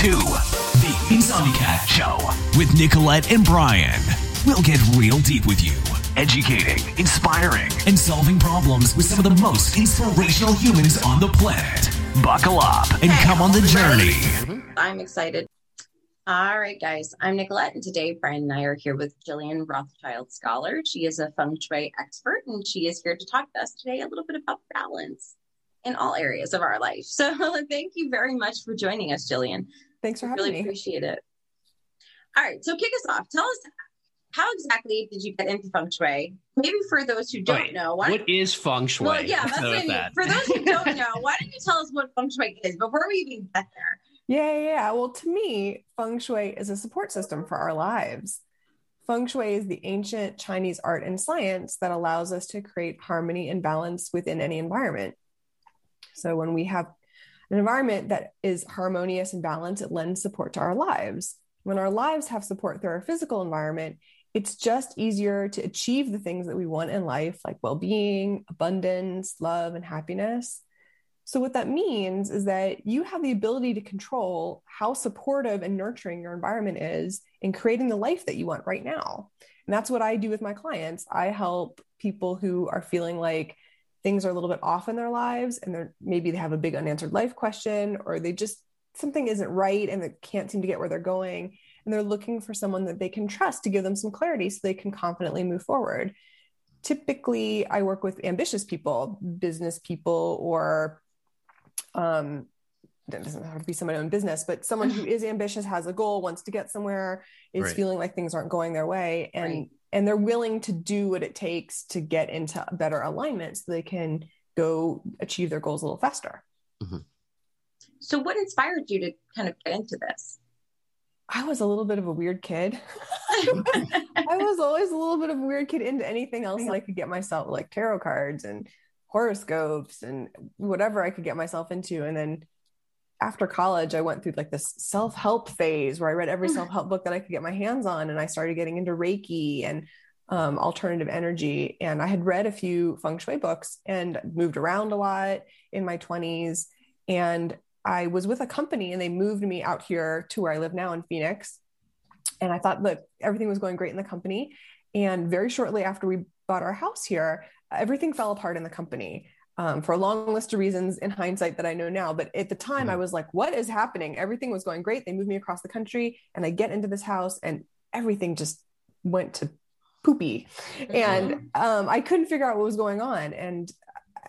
to The Insomniac Show with Nicolette and Brian. We'll get real deep with you, educating, inspiring, and solving problems with some of the most inspirational humans on the planet. Buckle up and come on the journey. Mm-hmm. I'm excited. All right, guys. I'm Nicolette, and today Brian and I are here with Jillian Rothschild Scholar. She is a feng shui expert, and she is here to talk to us today a little bit about balance in all areas of our life. So, thank you very much for joining us, Jillian. Thanks for having really me. Really appreciate it. All right, so kick us off. Tell us how exactly did you get into feng shui? Maybe for those who don't Wait, know, why what is feng shui? well, yeah, that's what I mean. that. For those who don't know, why don't you tell us what feng shui is before we even get there? Yeah, yeah, yeah. Well, to me, feng shui is a support system for our lives. Feng shui is the ancient Chinese art and science that allows us to create harmony and balance within any environment. So, when we have an environment that is harmonious and balanced, it lends support to our lives. When our lives have support through our physical environment, it's just easier to achieve the things that we want in life, like well being, abundance, love, and happiness. So, what that means is that you have the ability to control how supportive and nurturing your environment is in creating the life that you want right now. And that's what I do with my clients. I help people who are feeling like things are a little bit off in their lives and they're maybe they have a big unanswered life question or they just something isn't right and they can't seem to get where they're going. And they're looking for someone that they can trust to give them some clarity so they can confidently move forward. Typically, I work with ambitious people, business people, or um, that doesn't have to be someone own business, but someone who is ambitious, has a goal, wants to get somewhere, is Right. feeling like things aren't going their way, and Right. And they're willing to do what it takes to get into better alignment so they can go achieve their goals a little faster. Mm-hmm. So, what inspired you to kind of get into this? I was a little bit of a weird kid. I was always a little bit of a weird kid into anything else that I could get myself like tarot cards and horoscopes and whatever I could get myself into. And then after college, I went through like this self help phase where I read every self help book that I could get my hands on. And I started getting into Reiki and um, alternative energy. And I had read a few feng shui books and moved around a lot in my 20s. And I was with a company and they moved me out here to where I live now in Phoenix. And I thought that everything was going great in the company. And very shortly after we bought our house here, everything fell apart in the company um, for a long list of reasons in hindsight that I know now. But at the time, Mhm. I was like, what is happening? Everything was going great. They moved me across the country and I get into this house and everything just went to poopy. And um, I couldn't figure out what was going on. And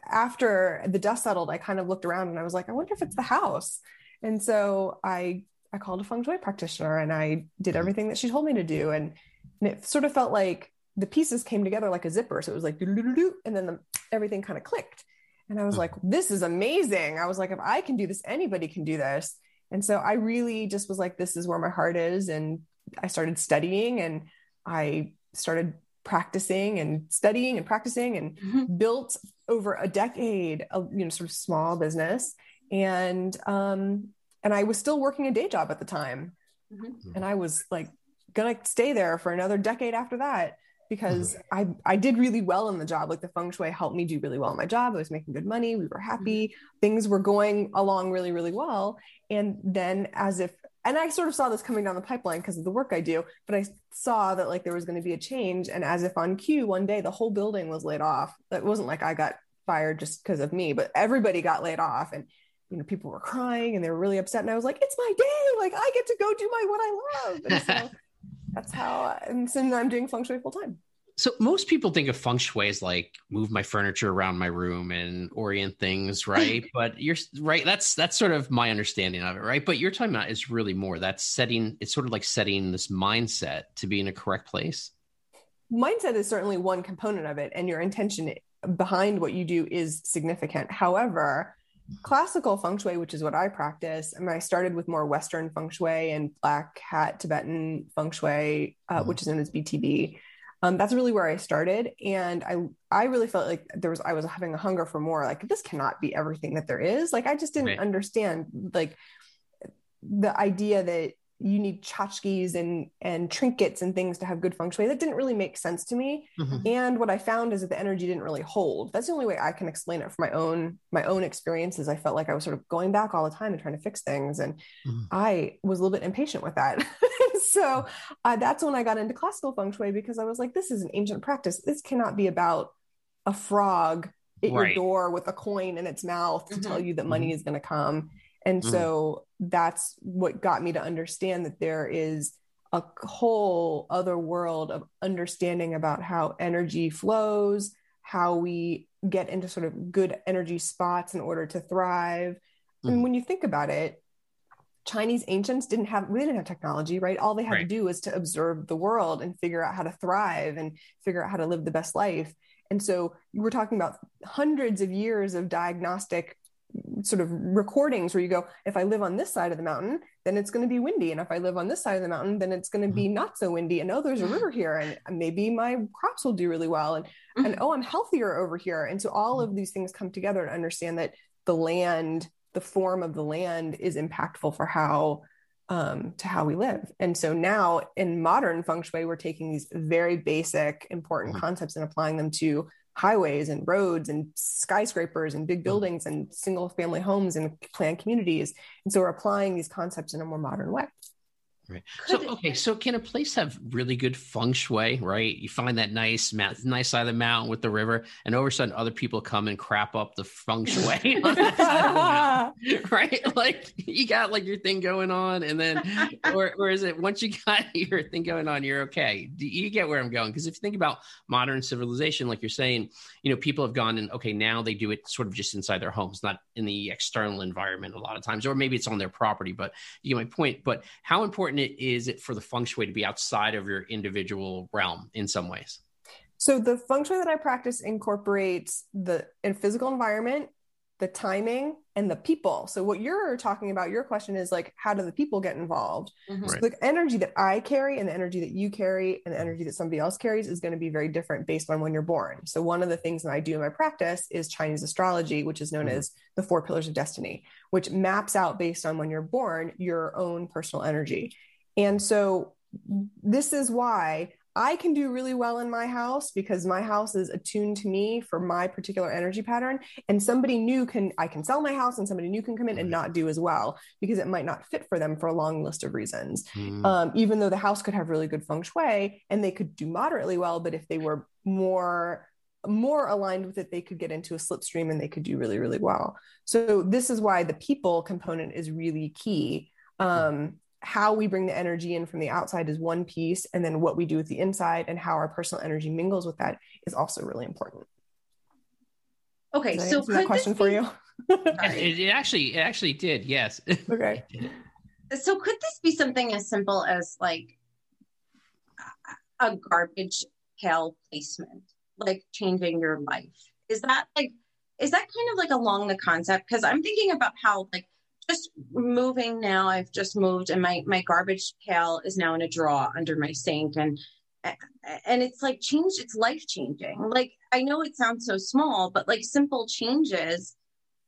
after the dust settled, I kind of looked around and I was like, I wonder if it's the house. And so I I called a feng shui practitioner and I did Mhm. everything that she told me to do. And, and it sort of felt like the pieces came together like a zipper. So it was like, and then the, everything kind of clicked. And I was Mhm. like, this is amazing. I was like, if I can do this, anybody can do this. And so I really just was like, this is where my heart is. And I started studying and I started practicing and studying and practicing and Mhm. built over a decade a you know sort of small business and um and i was still working a day job at the time Mhm. and i was like gonna stay there for another decade after that because mm-hmm. i i did really well in the job. Like the feng shui helped me do really well in my job. I was making good money. We were happy. Mm-hmm. Things were going along really really well. And then as if and i sort of saw this coming down the pipeline because of the work i do but i saw that like there was going to be a change. And as if on cue one day the whole building was laid off. It wasn't like i got fired just because of me but everybody got laid off. And you know people were crying and they were really upset. And i was like it's my day. Like i get to go do my what i love. And so that's how and so now i'm doing feng shui full time So most people think of feng shui as like move my furniture around my room and orient things, right? but you're right. That's that's sort of my understanding of it, right? But you're talking about is really more. That's setting. It's sort of like setting this mindset to be in a correct place. mindset is certainly one component of it and your intention behind what you do is significant however classical feng shui which is what i practice I mean, I started with more western feng shui and black hat tibetan feng shui uh, Mhm. which is known as btb um, that's really where i started and i i really felt like there was i was having a hunger for more like this cannot be everything that there is like i just didn't Right. understand like the idea that you need tchotchkes and and trinkets and things to have good feng shui. That didn't really make sense to me. Mm-hmm. And what I found is that the energy didn't really hold. That's the only way I can explain it for my own my own experiences. I felt like I was sort of going back all the time and trying to fix things, and mm-hmm. I was a little bit impatient with that. so uh, that's when I got into classical feng shui because I was like, this is an ancient practice. This cannot be about a frog at right. your door with a coin in its mouth to mm-hmm. tell you that money mm-hmm. is going to come and mm-hmm. so that's what got me to understand that there is a whole other world of understanding about how energy flows, how we get into sort of good energy spots in order to thrive. Mm-hmm. And when you think about it, Chinese ancients didn't have we didn't have technology, right? All they had right. to do was to observe the world and figure out how to thrive and figure out how to live the best life. And so we're talking about hundreds of years of diagnostic sort of recordings where you go if i live on this side of the mountain then it's going to be windy and if i live on this side of the mountain then it's going to be mm-hmm. not so windy and oh there's a river here and maybe my crops will do really well and and mm-hmm. oh i'm healthier over here and so all of these things come together to understand that the land the form of the land is impactful for how um, to how we live. And so now in modern feng shui, we're taking these very basic, important mm-hmm. concepts and applying them to highways and roads and skyscrapers and big hmm. buildings and single family homes and planned communities. And so we're applying these concepts in a more modern way. Right. So okay, so can a place have really good feng shui? Right, you find that nice, nice side of the mountain with the river, and all of a sudden, other people come and crap up the feng shui on that side of right? Like you got like your thing going on, and then, or or is it once you got your thing going on, you're okay? Do you get where I'm going? Because if you think about modern civilization, like you're saying, you know, people have gone and okay, now they do it sort of just inside their homes, not in the external environment a lot of times, or maybe it's on their property. But you get my point. But how important it is it for the feng shui to be outside of your individual realm in some ways? So the feng shui that I practice incorporates the in physical environment, the timing, and the people. So what you're talking about, your question is like, how do the people get involved? Mm-hmm. So the energy that I carry and the energy that you carry and the energy that somebody else carries is going to be very different based on when you're born. So one of the things that I do in my practice is Chinese astrology, which is known mm-hmm. as the four pillars of destiny, which maps out based on when you're born your own personal energy. And so this is why I can do really well in my house because my house is attuned to me for my particular energy pattern. And somebody new can, I can sell my house and somebody new can come in and not do as well because it might not fit for them for a long list of reasons. Mm. Um, even though the house could have really good feng shui and they could do moderately well, but if they were more more aligned with it, they could get into a slipstream and they could do really, really well. So this is why the people component is really key. Um, how we bring the energy in from the outside is one piece and then what we do with the inside and how our personal energy mingles with that is also really important. Okay so that question for you? It, it, actually it actually did yes. Okay. So could this be something as simple as like a garbage pail placement like changing your life? Is that like is that kind of like along the concept? Because i'm thinking about how like just moving now. I've just moved and my my garbage pail is now in a drawer under my sink and and it's like changed it's life changing like i know it sounds so small but like simple changes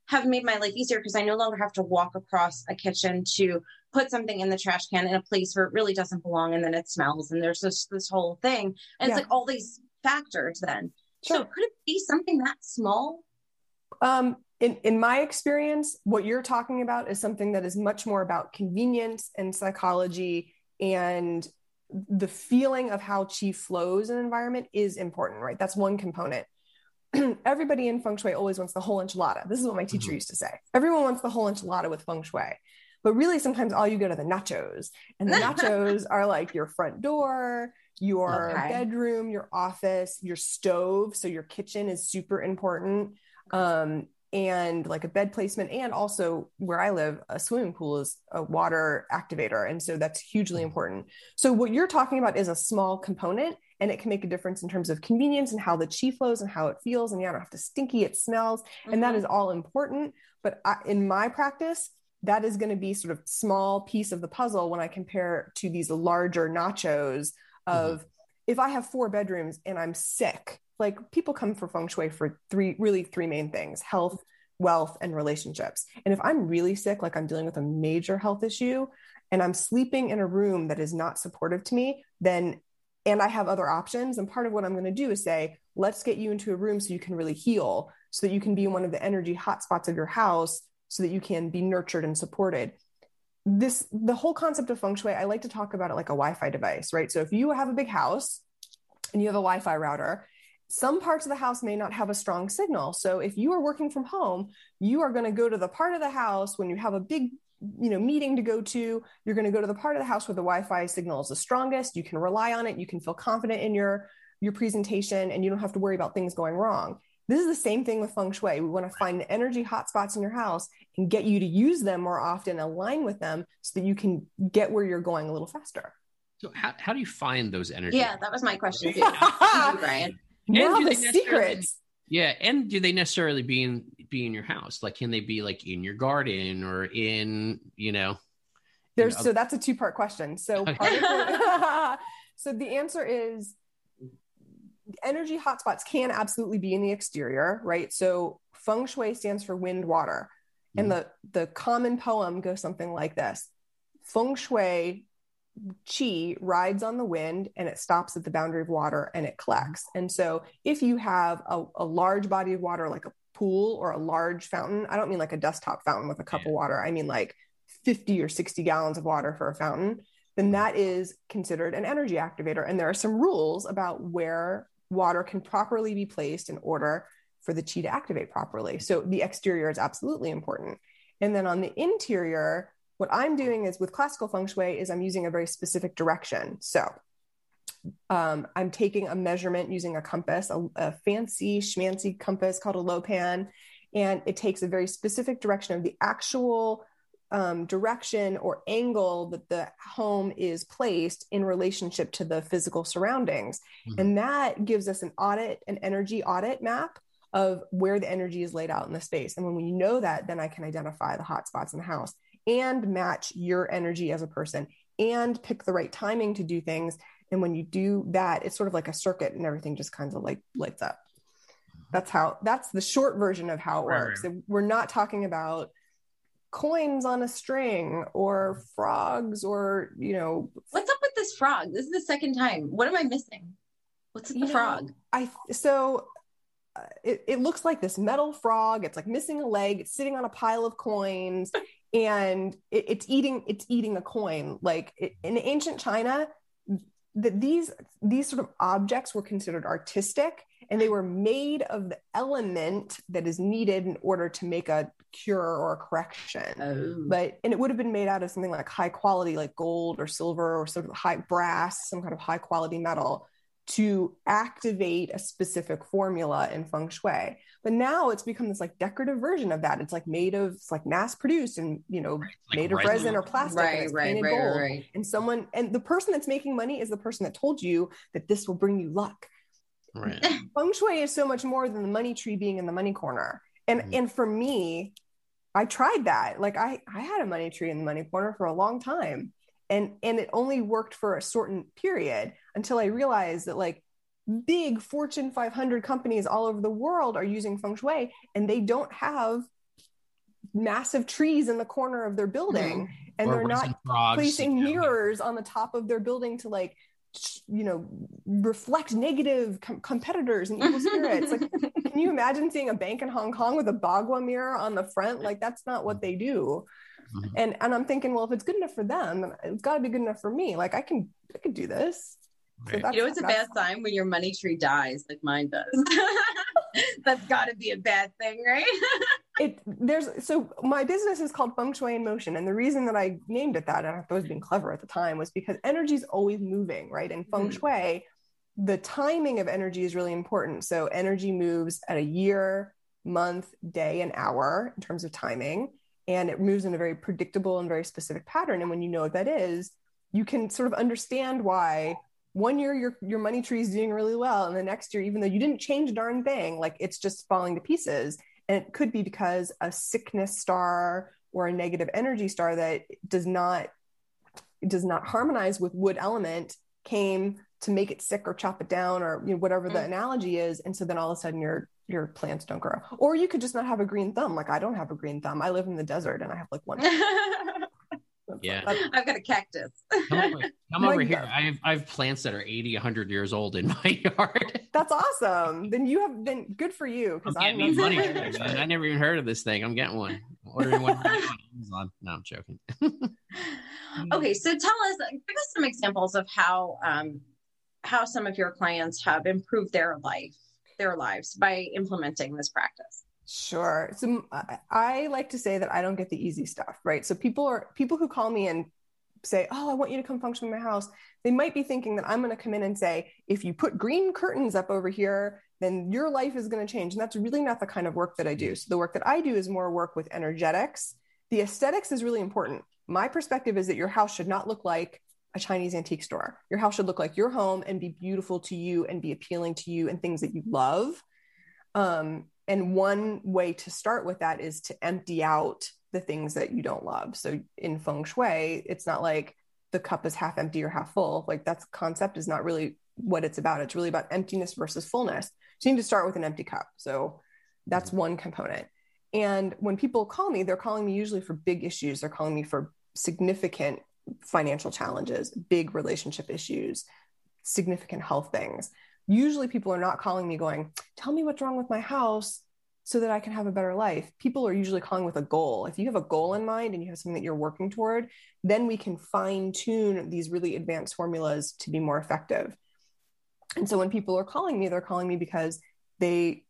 have made my life easier because i no longer have to walk across a kitchen to put something in the trash can in a place where it really doesn't belong and then it smells and there's this this whole thing. And yeah. it's like all these factors then. Sure. so could it be something that small? Um in, in my experience, what you're talking about is something that is much more about convenience and psychology and the feeling of how chi flows in an environment is important, right? That's one component. Everybody in feng shui always wants the whole enchilada. This is what my teacher mm-hmm. used to say. Everyone wants the whole enchilada with feng shui. But really, sometimes all you get are the nachos. And the nachos are like your front door, your okay. bedroom, your office, your stove. So your kitchen is super important. Um, and like a bed placement and also where i live a swimming pool is a water activator and so that's hugely mm-hmm. important so what you're talking about is a small component and it can make a difference in terms of convenience and how the chi flows and how it feels and you don't have to stinky it smells mm-hmm. and that mm-hmm. all important but I, in my practice that is going to be sort of small piece of the puzzle when i compare to these larger nachos of mm-hmm. if i have four bedrooms and i'm sick like people come for feng shui for three really three main things health wealth and relationships and if i'm really sick like i'm dealing with a major health issue and I'm sleeping in a room that is not supportive to me, then and I have other options. And part of what I'm going to do is say, let's get you into a room so you can really heal, so that you can be one of the energy hotspots of your house, so that you can be nurtured and supported. This, the whole concept of feng shui, I like to talk about it like a Wi Fi device, right? So if you have a big house and you have a Wi Fi router, some parts of the house may not have a strong signal. So if you are working from home, you are going to go to the part of the house when you have a big you know meeting to go to. You're going to go to the part of the house where the wi-fi signal is the strongest. You can rely on it. You can feel confident in your your presentation and you don't have to worry about things going wrong. This is the same thing with feng shui. We want to find the energy hotspots in your house and get you to use them more often align with them so that you can get where you're going a little faster. So how, how do you find those energy yeah that was my question too. brian now the secrets yeah, and do they necessarily be in be in your house? Like, can they be like in your garden or in you know? There's so that's a two part question. So so the answer is energy hotspots can absolutely be in the exterior, right? So feng shui stands for wind water, mm-hmm. and the the common poem goes something like this: Feng shui chi rides on the wind and it stops at the boundary of water and it collects. Mm-hmm. And so if you have a, a large body of water, like a pool or a large fountain, I don't mean like a desktop fountain with a cup yeah. of water. I mean like 50 or 60 gallons of water for a fountain, then mm-hmm. that is considered an energy activator. And there are some rules about where water can properly be placed in order for the chi to activate properly. So the exterior is absolutely important. And then on the interior, what I'm doing is with classical feng shui is I'm using a very specific direction. So um, I'm taking a measurement using a compass, a, a fancy schmancy compass called a lopan, and it takes a very specific direction of the actual um, direction or angle that the home is placed in relationship to the physical surroundings. Mm-hmm. And that gives us an audit, an energy audit map of where the energy is laid out in the space. And when we know that, then I can identify the hot spots in the house and match your energy as a person and pick the right timing to do things. And when you do that, it's sort of like a circuit and everything just kind of like lights up. That's how, that's the short version of how it works. Right. We're not talking about coins on a string or frogs or, you know. What's up with this frog? This is the second time. What am I missing? What's with the know, frog? I, so uh, it, it, looks like this metal frog. It's like missing a leg. It's sitting on a pile of coins. and it, it's eating it's eating a coin. Like it, in ancient china that these these sort of objects were considered artistic and they were made of the element that is needed in order to make a cure or a correction. Oh. but and it would have been made out of something like high quality like gold or silver or sort of high brass some kind of high quality metal to activate a specific formula in feng shui. But now it's become this like decorative version of that. It's like made of it's like mass produced and you know like made of resin, resin or plastic right, and it's right, painted right, gold. Right. And someone and the person that's making money is the person that told you that this will bring you luck. Right. Feng shui is so much more than the money tree being in the money corner. And mm-hmm. and for me, I tried that. Like I I had a money tree in the money corner for a long time and and it only worked for a certain period until i realized that like big fortune 500 companies all over the world are using feng shui and they don't have massive trees in the corner of their building mm-hmm. and or they're not placing mirrors on the top of their building to like you know reflect negative com- competitors and evil spirits. Like can you imagine seeing a bank in hong kong with a bagua mirror on the front? Like that's not what they do Mm-hmm. And and I'm thinking, well, if it's good enough for them, it's got to be good enough for me. Like I can I can do this. So you know, it's a bad sign when your money tree dies, like mine does. that's got to be a bad thing, right? it there's so my business is called Feng Shui in Motion, and the reason that I named it that, and I thought I was being clever at the time, was because energy is always moving, right? And Feng mm-hmm. Shui, the timing of energy is really important. So energy moves at a year, month, day, and hour in terms of timing and it moves in a very predictable and very specific pattern. And when you know what that is you can sort of understand why one year your your money tree is doing really well and the next year even though you didn't change a darn thing like it's just falling to pieces. And it could be because a sickness star or a negative energy star that does not does not harmonize with wood element came to make it sick or chop it down or you know, whatever the mm. analogy is and so then all of a sudden your your plants don't grow or you could just not have a green thumb like i don't have a green thumb i live in the desert and i have like one Yeah. I've got a cactus. Come over, come over here. I have, I have plants that are 80, 100 years old in my yard. That's awesome. Then you have been good for you because I'm me money. I never even heard of this thing. I'm getting one. Ordering one on Amazon. No, I'm joking. okay, so tell us, give us some examples of how um, how some of your clients have improved their life, their lives by implementing this practice. Sure. So I- like to say that I don't get the easy stuff, right? So people are people who call me and say, "Oh, I want you to come feng shui my house." They might be thinking that I'm going to come in and say, "If you put green curtains up over here, then your life is going to change." And that's really not the kind of work that I do. So the work that I do is more work with energetics. The aesthetics is really important. My perspective is that your house should not look like a Chinese antique store. Your house should look like your home and be beautiful to you and be appealing to you and things that you love. Um, and one way to start with that is to empty out the things that you don't love. So in feng shui, it's not like the cup is half empty or half full. Like that's concept is not really what it's about. It's really about emptiness versus fullness. So you need to start with an empty cup. So that's one component. And when people call me, they're calling me usually for big issues. They're calling me for significant financial challenges, big relationship issues, significant health things. Usually people are not calling me going, tell me what's wrong with my house so that I can have a better life. People are usually calling with a goal. If you have a goal in mind and you have something that you're working toward, then we can fine tune these really advanced formulas to be more effective. And so when people are calling me, they're calling me because they,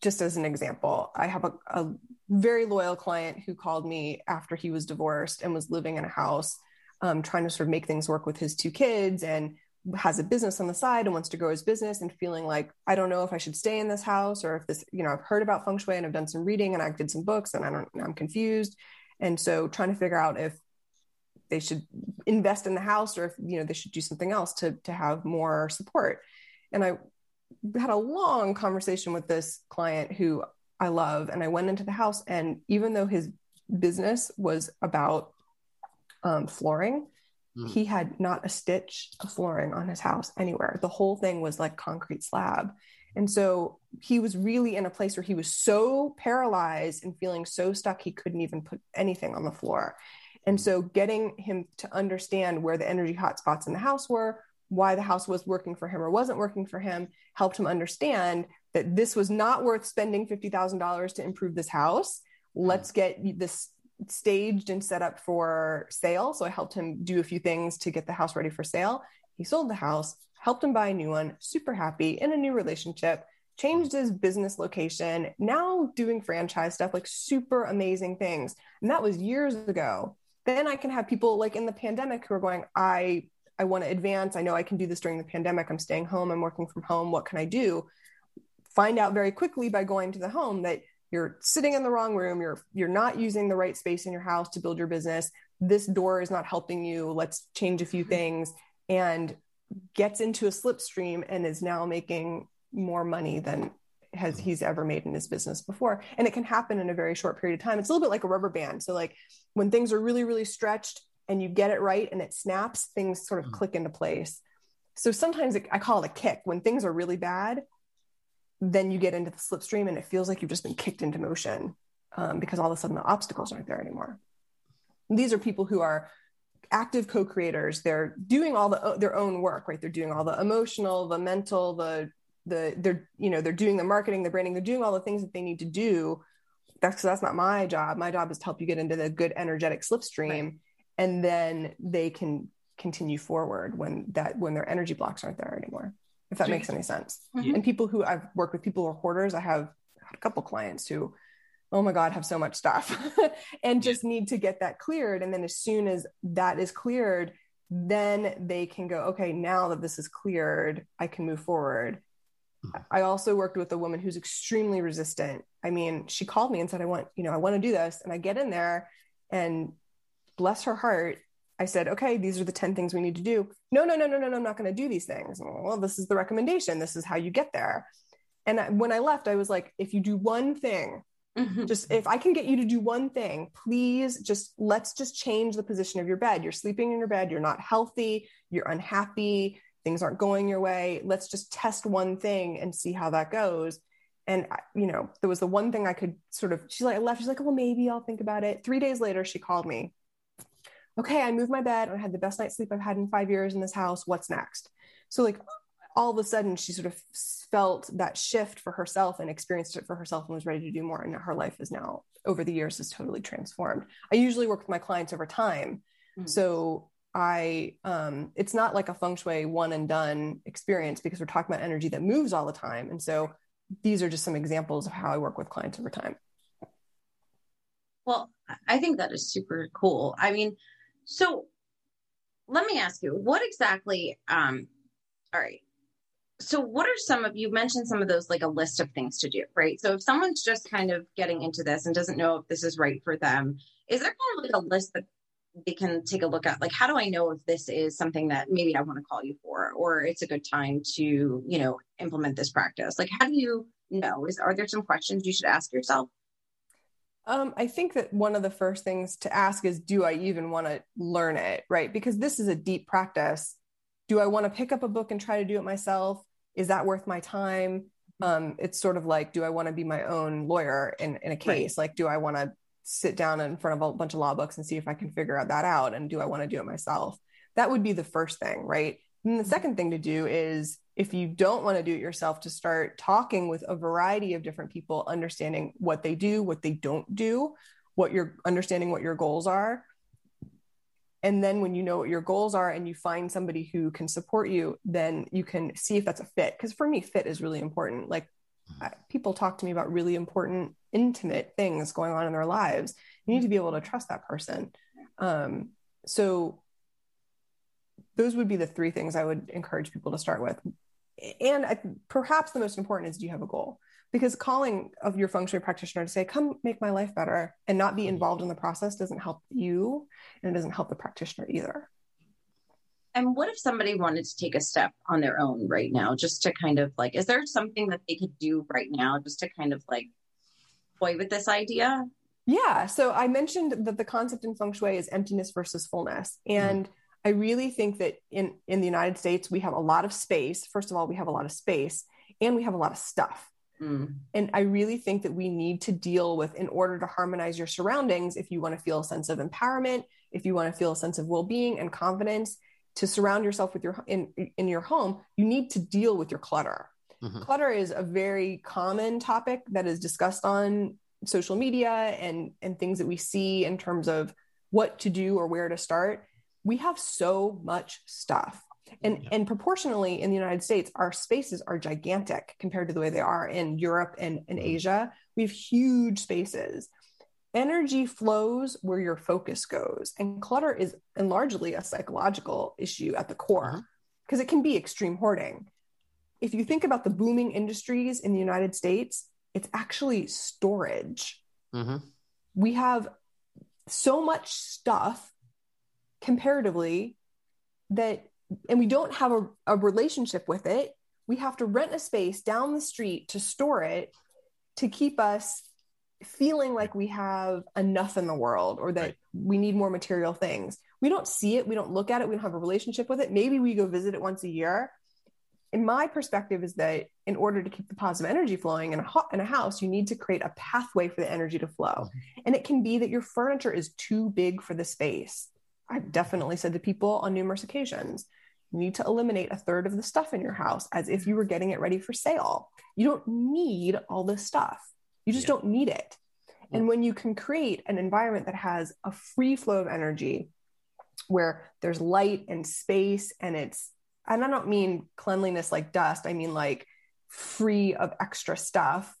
just as an example, I have a, a very loyal client who called me after he was divorced and was living in a house, um, trying to sort of make things work with his two kids and has a business on the side and wants to grow his business and feeling like I don't know if I should stay in this house or if this, you know, I've heard about feng shui and I've done some reading and I've did some books and I don't, I'm confused. And so trying to figure out if they should invest in the house or if, you know, they should do something else to, to have more support. And I had a long conversation with this client who I love. And I went into the house and even though his business was about um, flooring, Mm. he had not a stitch of flooring on his house anywhere. The whole thing was like concrete slab. And so he was really in a place where he was so paralyzed and feeling so stuck, he couldn't even put anything on the floor. And so getting him to understand where the energy hotspots in the house were, why the house was working for him or wasn't working for him, helped him understand that this was not worth spending $50,000 to improve this house. Let's get this staged and set up for sale. So I helped him do a few things to get the house ready for sale. He sold the house, helped him buy a new one, super happy in a new relationship, changed his business location, now doing franchise stuff, like super amazing things. And that was years ago. Then I can have people like in the pandemic who are going, I I want to advance. I know I can do this during the pandemic. I'm staying home. I'm working from home. What can I do? Find out very quickly by going to the home that you're sitting in the wrong room you're you're not using the right space in your house to build your business this door is not helping you let's change a few mm-hmm. things and gets into a slipstream and is now making more money than has mm-hmm. he's ever made in his business before. And it can happen in a very short period of time. It's a little bit like a rubber band. So like when things are really really stretched and you get it right and it snaps things sort of mm-hmm. click into place. So sometimes it, i call it a kick. When things are really bad then you get into the slipstream and it feels like you've just been kicked into motion um, because all of a sudden the obstacles aren't there anymore. These are people who are active co-creators. They're doing all the their own work, right? They're doing all the emotional, the mental, the the they're you know they're doing the marketing, the branding. They're doing all the things that they need to do. That's that's not my job. My job is to help you get into the good energetic slipstream, right. and then they can continue forward when that when their energy blocks aren't there anymore if that makes any sense. Yeah. And people who I've worked with, people who are hoarders, I have a couple clients who, oh my God, have so much stuff and just need to get that cleared. And then as soon as that is cleared, then they can go, okay, now that this is cleared, I can move forward. Mm-hmm. I also worked with a woman who's extremely resistant. I mean, she called me and said, I want, you know, I want to do this. And I get in there and bless her heart, I said, okay, these are the 10 things we need to do. No, no, no, no, no, no, I'm not going to do these things. Well, this is the recommendation. This is how you get there. And I, when I left, I was like, if you do one thing, Mm-hmm. just if I can get you to do one thing, please just let's just change the position of your bed. You're sleeping in your bed, you're not healthy, you're unhappy, things aren't going your way. Let's just test one thing and see how that goes. And you know, there was the one thing I could sort of. She's like, I left. She's like, well, maybe I'll think about it. Three days later, she called me okay, I moved my bed and I had the best night's sleep I've had in five years in this house. What's next? So, like, all of a sudden, she sort of felt that shift for herself and experienced it for herself and was ready to do more. And her life is now, over the years, is totally transformed. I usually work with my clients over time. Mm-hmm. So, I, um, it's not like a feng shui one and done experience because we're talking about energy that moves all the time. And so, these are just some examples of how I work with clients over time. Well, I think that is super cool. I mean, so let me ask you, what exactly, um, all right. So what are some of, you mentioned some of those, like a list of things to do, right? So if someone's just kind of getting into this and doesn't know if this is right for them, is there kind of like a list that they can take a look at? Like, how do I know if this is something that maybe I want to call you for, or it's a good time to, you know, implement this practice? Like, how do you know? Is, are there some questions you should ask yourself? Um, I think that one of the first things to ask is, do I even want to learn it? Right. Because this is a deep practice. Do I want to pick up a book and try to do it myself? Is that worth my time? Um, it's sort of like, do I want to be my own lawyer in, in a case? Right. Like, do I want to sit down in front of a bunch of law books and see if I can figure out that out? And do I want to do it myself? That would be the first thing. Right. And the second thing to do is if you don't want to do it yourself, to start talking with a variety of different people, understanding what they do, what they don't do, what you're understanding what your goals are. And then when you know what your goals are and you find somebody who can support you, then you can see if that's a fit. Because for me, fit is really important. Like people talk to me about really important, intimate things going on in their lives. You need to be able to trust that person. Um, so those would be the three things I would encourage people to start with. And I, perhaps the most important is do you have a goal? Because calling of your feng shui practitioner to say, come make my life better and not be involved in the process doesn't help you and it doesn't help the practitioner either. And what if somebody wanted to take a step on their own right now, just to kind of like, is there something that they could do right now just to kind of like toy with this idea? Yeah. So I mentioned that the concept in feng shui is emptiness versus fullness. And mm I really think that in in the United States we have a lot of space. First of all, we have a lot of space and we have a lot of stuff. Mm. And I really think that we need to deal with in order to harmonize your surroundings if you want to feel a sense of empowerment, if you want to feel a sense of well-being and confidence to surround yourself with your in in your home, you need to deal with your clutter. Mm-hmm. Clutter is a very common topic that is discussed on social media and and things that we see in terms of what to do or where to start we have so much stuff and yeah. and proportionally in the united states our spaces are gigantic compared to the way they are in europe and in mm-hmm. asia we have huge spaces energy flows where your focus goes and clutter is and largely a psychological issue at the core because uh-huh. it can be extreme hoarding if you think about the booming industries in the united states it's actually storage mm-hmm. we have so much stuff comparatively that and we don't have a, a relationship with it we have to rent a space down the street to store it to keep us feeling like we have enough in the world or that right. we need more material things. We don't see it. We don't look at it. We don't have a relationship with it. Maybe we go visit it once a year. In my perspective is that in order to keep the positive energy flowing in a, in a house you need to create a pathway for the energy to flow. Mm-hmm. and it can be that your furniture is too big for the space I've definitely said to people on numerous occasions, you need to eliminate a third of the stuff in your house as if you were getting it ready for sale. You don't need all this stuff. You just yeah. don't need it. And when you can create an environment that has a free flow of energy where there's light and space and it's and I don't mean cleanliness like dust, I mean like free of extra stuff,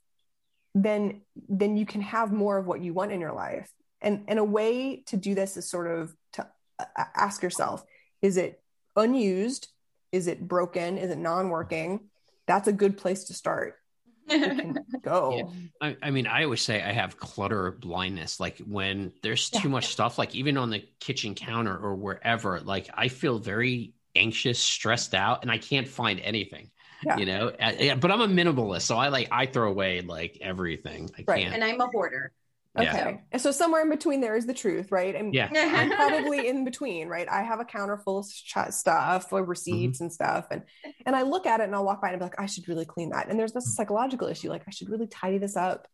then then you can have more of what you want in your life. And and a way to do this is sort of to ask yourself is it unused? Is it broken? Is it non-working? That's a good place to start. Go. Yeah. I, I, mean i always say i have clutter blindness. Like when there's too yeah. much stuff like even on the kitchen counter or wherever like i feel very anxious stressed out and i can't find anything yeah. you know? Uh, but i'm a minimalist so i like i throw away like everything. I right. can't. And i'm a hoarder Okay. Yeah. And so somewhere in between there is the truth, right? And yeah. I'm probably in between, right? I have a counter full of stuff, or receipts mm-hmm. and stuff. And and I look at it and I'll walk by and be like, I should really clean that. And there's this mm-hmm. psychological issue, like I should really tidy this up.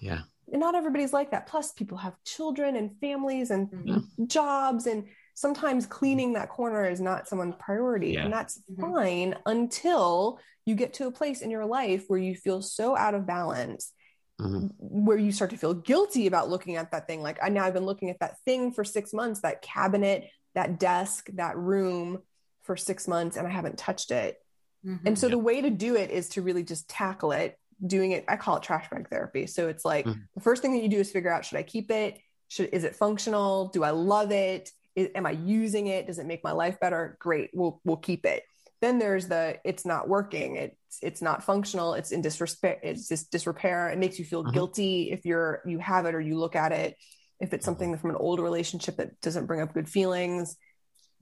Yeah. And not everybody's like that. Plus, people have children and families and mm-hmm. jobs, and sometimes cleaning that corner is not someone's priority. Yeah. And that's mm-hmm. fine until you get to a place in your life where you feel so out of balance. Mm-hmm. Where you start to feel guilty about looking at that thing. Like I now I've been looking at that thing for six months, that cabinet, that desk, that room for six months, and I haven't touched it. Mm-hmm. And so the way to do it is to really just tackle it doing it i call it trash bag therapy so it's like mm-hmm. the first thing that you do is figure out should i keep it should is it functional do i love it is, am i using it does it make my life better great we'll we'll keep it then there's the it's not working. It's it's not functional. It's in disrepair it's just disrepair. It makes you feel mm-hmm. guilty if you're you have it or you look at it. If it's something mm-hmm. from an old relationship that doesn't bring up good feelings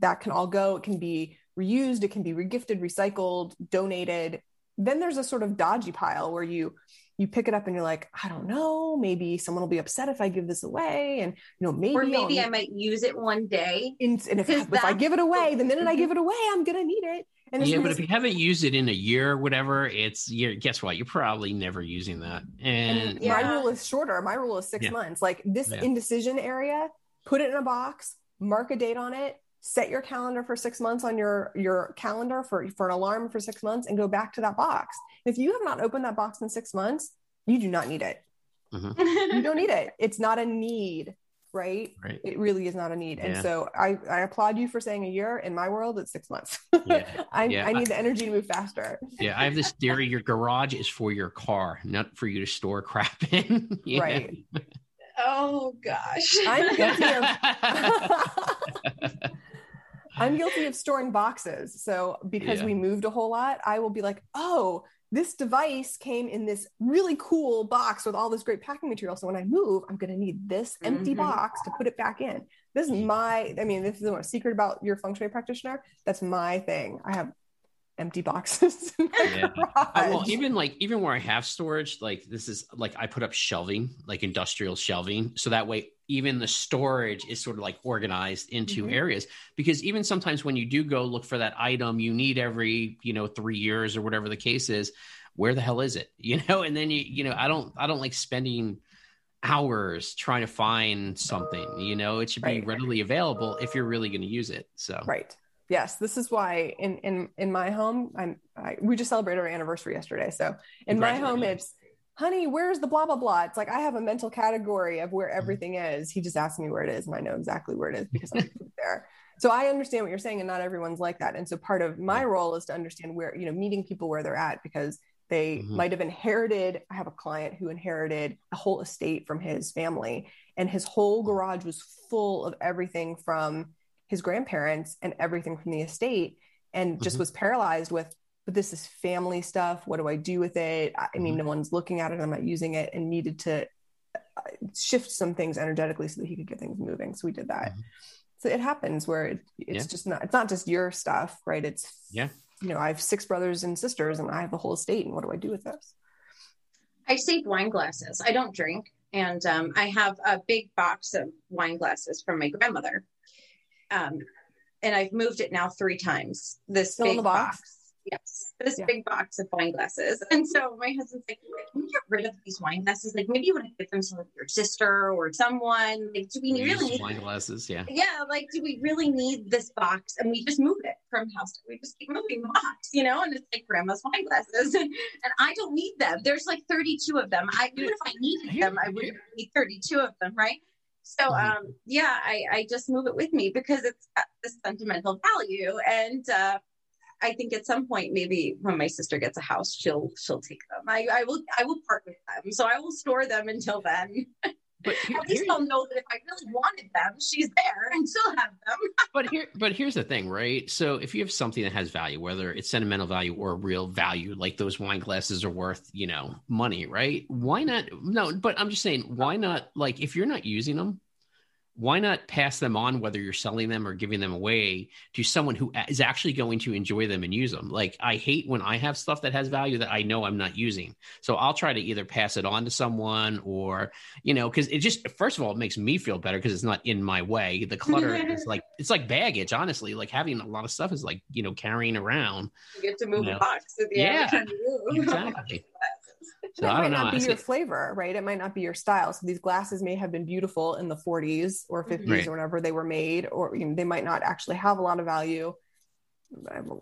that can all go. It can be reused. It can be regifted recycled donated. Then there's a sort of dodgy pile where you you pick it up and you're like, I don't know, maybe someone will be upset if I give this away, and you know maybe or maybe I'll, I might use it one day. And, and if, if I give it away, the minute I give it away, I'm gonna need it. And yeah, but if you haven't used it in a year or whatever, it's you guess what? You're probably never using that. And, and yeah. my rule is shorter. My rule is six yeah. months. Like this yeah. indecision area, put it in a box, mark a date on it, set your calendar for six months on your your calendar for for an alarm for six months and go back to that box if you have not opened that box in six months you do not need it mm-hmm. you don't need it it's not a need right? right it really is not a need yeah. and so I, I applaud you for saying a year in my world it's six months yeah. I, yeah. I need the energy to move faster yeah i have this theory your garage is for your car not for you to store crap in right oh gosh i'm guilty of I'm guilty of storing boxes. So because yeah. we moved a whole lot, I will be like, oh, this device came in this really cool box with all this great packing material. So when I move, I'm going to need this empty mm-hmm. box to put it back in. This is my, I mean, this is a secret about your feng shui practitioner. That's my thing. I have empty boxes. yeah. well, even like even where I have storage, like this is like I put up shelving, like industrial shelving, so that way even the storage is sort of like organized into mm-hmm. areas because even sometimes when you do go look for that item you need every you know three years or whatever the case is where the hell is it you know and then you you know i don't i don't like spending hours trying to find something you know it should be right. readily available if you're really going to use it so right yes this is why in in in my home i'm I, we just celebrated our anniversary yesterday so in my home it's honey, where's the blah, blah, blah? It's like I have a mental category of where mm-hmm. everything is. He just asked me where it is, and I know exactly where it is because I'm there. So I understand what you're saying, and not everyone's like that. And so part of my role is to understand where, you know, meeting people where they're at because they mm-hmm. might have inherited. I have a client who inherited a whole estate from his family, and his whole garage was full of everything from his grandparents and everything from the estate, and just mm-hmm. was paralyzed with but this is family stuff. What do I do with it? I mean, mm-hmm. no one's looking at it. I'm not using it and needed to uh, shift some things energetically so that he could get things moving. So we did that. Mm-hmm. So it happens where it, it's yeah. just not, it's not just your stuff, right? It's, yeah. You know, I have six brothers and sisters and I have a whole estate. And what do I do with this? I save wine glasses. I don't drink. And um, I have a big box of wine glasses from my grandmother. Um, and I've moved it now three times. This Still big box. box Yes, this yeah. big box of wine glasses. And so my husband's like, can we get rid of these wine glasses? Like maybe you want to give them to like your sister or someone. Like, do we, we really need wine glasses? Yeah. Yeah. Like, do we really need this box? And we just move it from house to we just keep moving the box, you know, and it's like grandma's wine glasses. And, and I don't need them. There's like 32 of them. I even if I needed them, I wouldn't need 32 of them, right? So mm-hmm. um yeah, I, I just move it with me because it's got this sentimental value. And uh I think at some point, maybe when my sister gets a house, she'll she'll take them. I, I will I will part with them, so I will store them until then. But here, at least I'll know that if I really wanted them, she's there and she'll have them. but here, but here's the thing, right? So if you have something that has value, whether it's sentimental value or real value, like those wine glasses are worth, you know, money, right? Why not? No, but I'm just saying, why not? Like, if you're not using them, why not pass them on whether you're selling them or giving them away to someone who is actually going to enjoy them and use them? Like i hate when i have stuff that has value that i know i'm not using. So i'll try to either pass it on to someone or you know because it just first of all it makes me feel better because it's not in my way. The clutter is like it's like baggage honestly. Like having a lot of stuff is like you know carrying around you get to move you know. a box yeah exactly So it I might don't know. not I be your see- flavor, right? It might not be your style. So these glasses may have been beautiful in the 40s or 50s Right. or whenever they were made, or you know, they might not actually have a lot of value um,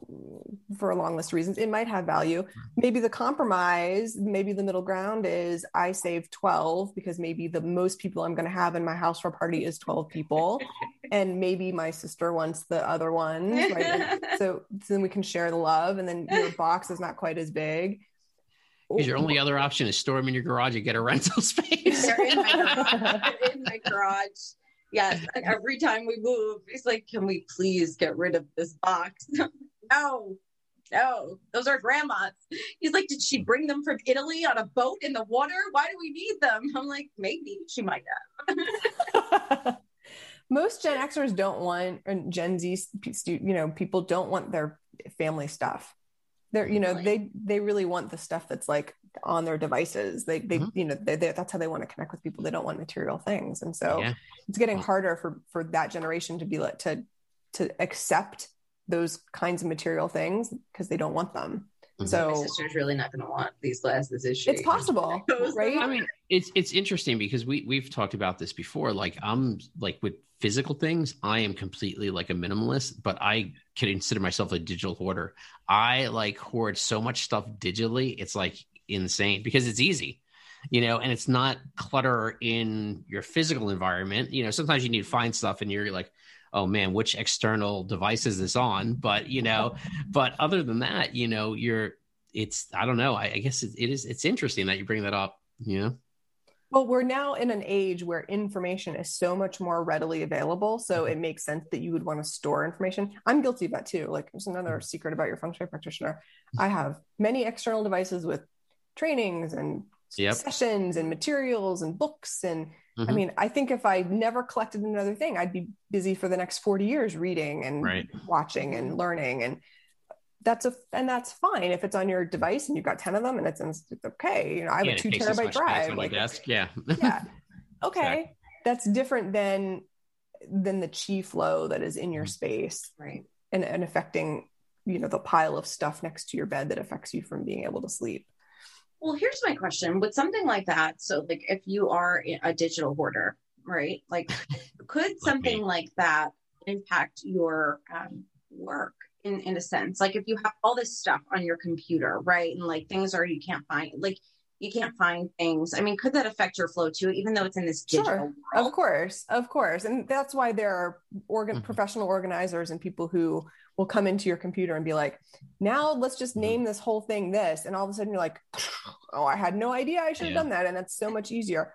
for a long list of reasons. It might have value. Maybe the compromise, maybe the middle ground is I save 12 because maybe the most people I'm going to have in my house for a party is 12 people. and maybe my sister wants the other one. Right? So, so then we can share the love. And then your box is not quite as big. Because your only other option is store them in your garage and get a rental space. They're in my garage. They're in my garage. Yes. and Every time we move, he's like, "Can we please get rid of this box?" no, no, those are grandma's. He's like, "Did she bring them from Italy on a boat in the water? Why do we need them?" I'm like, "Maybe she might have." most gen xers don't want and gen z you know people don't want their family stuff they're you know they they really want the stuff that's like on their devices. They they Mhm. you know they, they, that's how they want to connect with people. They don't want material things. And so Yeah. it's getting harder for for that generation to be to to accept those kinds of material things because they don't want them Mhm. My so sister's really not going to want these glasses, is she? it's possible right I mean, it's it's interesting because we we've talked about this before. Like I'm like with physical things, I am completely like a minimalist, but I can consider myself a digital hoarder. I like hoard so much stuff digitally. It's like insane because it's easy. You know, and it's not clutter in your physical environment. You know, sometimes you need to find stuff and you're like, oh man, which external device is this on? But you know, but other than that, you know, you're it's I don't know. I, I guess it, it is it's interesting that you bring that up. You know, Well, we're now in an age where information is so much more readily available. So Mm-hmm. it makes sense that you would want to store information. I'm guilty of that too. Like, there's another Mm-hmm. secret about your feng shui practitioner. I have many external devices with trainings and Yep. sessions and materials and books. And I Mhm. mean, I think if I never collected another thing, I'd be busy for the next 40 years reading and Right. watching and learning. And that's a and that's fine if it's on your device and you've got 10 of them and it's, it's okay. You know, I have Yeah, a two takes terabyte drive. Like desk. Yeah. yeah okay that's different than than the chi flow that is in your space right. and, and affecting you know the pile of stuff next to your bed that affects you from being able to sleep Well, here's my question with something like that. So, like, if you are a digital hoarder, right? Like, could something me. like that impact your um, work in in a sense? Like, if you have all this stuff on your computer, right, and like things are you can't find, like you can't find things. I mean, could that affect your flow too, even though it's in this digital Sure. world? of course of course and that's why there are organ Mhm. professional organizers and people who will come into your computer and be like now let's just Mhm. name this whole thing this and all of a sudden you're like oh i had no idea i should have Yeah. done that and that's so much easier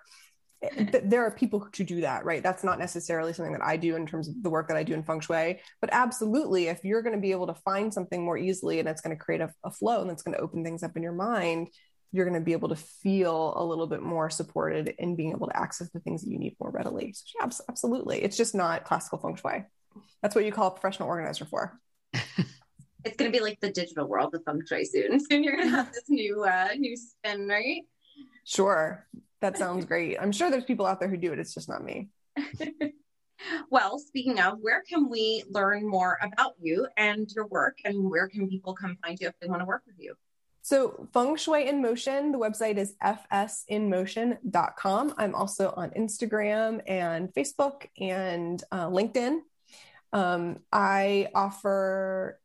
there are people to do that right that's not necessarily something that i do in terms of the work that i do in feng shui but absolutely if you're going to be able to find something more easily and it's going to create a, a flow and it's going to open things up in your mind you're going to be able to feel a little bit more supported in being able to access the things that you need more readily. So, yeah, absolutely. It's just not classical feng shui. That's what you call a professional organizer for. It's going to be like the digital world of feng shui soon. Soon you're going to have this new uh new spin, right? Sure. That sounds great. I'm sure there's people out there who do it. It's just not me. Well, speaking of, where can we learn more about you and your work, and where can people come find you if they want to work with you? So, Feng Shui in Motion, the website is fsinmotion.com. I'm also on Instagram and Facebook and uh, LinkedIn. Um, I offer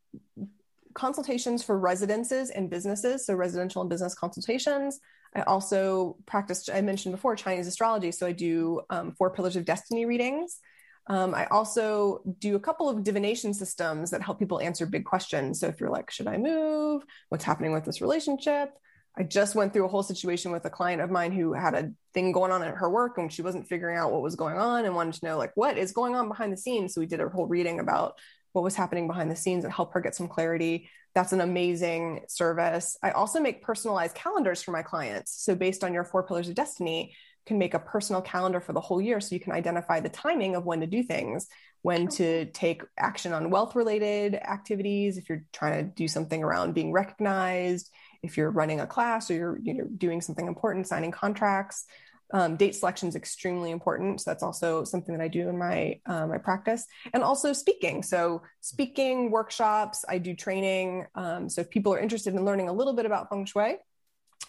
consultations for residences and businesses, so residential and business consultations. I also practice, I mentioned before, Chinese astrology. So I do um, four pillars of destiny readings. Um, I also do a couple of divination systems that help people answer big questions. So if you're like, should I move? What's happening with this relationship? I just went through a whole situation with a client of mine who had a thing going on at her work and she wasn't figuring out what was going on and wanted to know like what is going on behind the scenes. So we did a whole reading about what was happening behind the scenes and help her get some clarity. That's an amazing service. I also make personalized calendars for my clients. So based on your four pillars of destiny, can make a personal calendar for the whole year so you can identify the timing of when to do things, when to take action on wealth related activities, if you're trying to do something around being recognized, if you're running a class or you're you know doing something important, signing contracts. Um, date selection is extremely important. So that's also something that I do in my uh, my practice, and also speaking. So speaking workshops, I do training. Um, so if people are interested in learning a little bit about feng shui,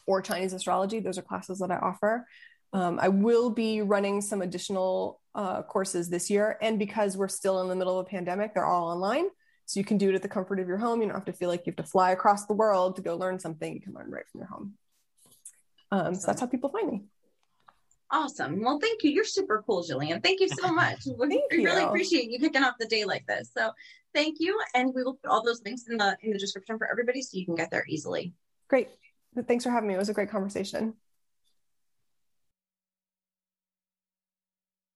or Chinese astrology. Those are classes that I offer. Um, I will be running some additional uh, courses this year. And because we're still in the middle of a pandemic, they're all online. So you can do it at the comfort of your home. You don't have to feel like you have to fly across the world to go learn something. You can learn right from your home. Um, so that's how people find me. Awesome. Well, thank you. You're super cool, Jillian. Thank you so much. thank we you. really appreciate you kicking off the day like this. So thank you. And we will put all those links in the in the description for everybody so you can get there easily. Great. Thanks for having me. It was a great conversation.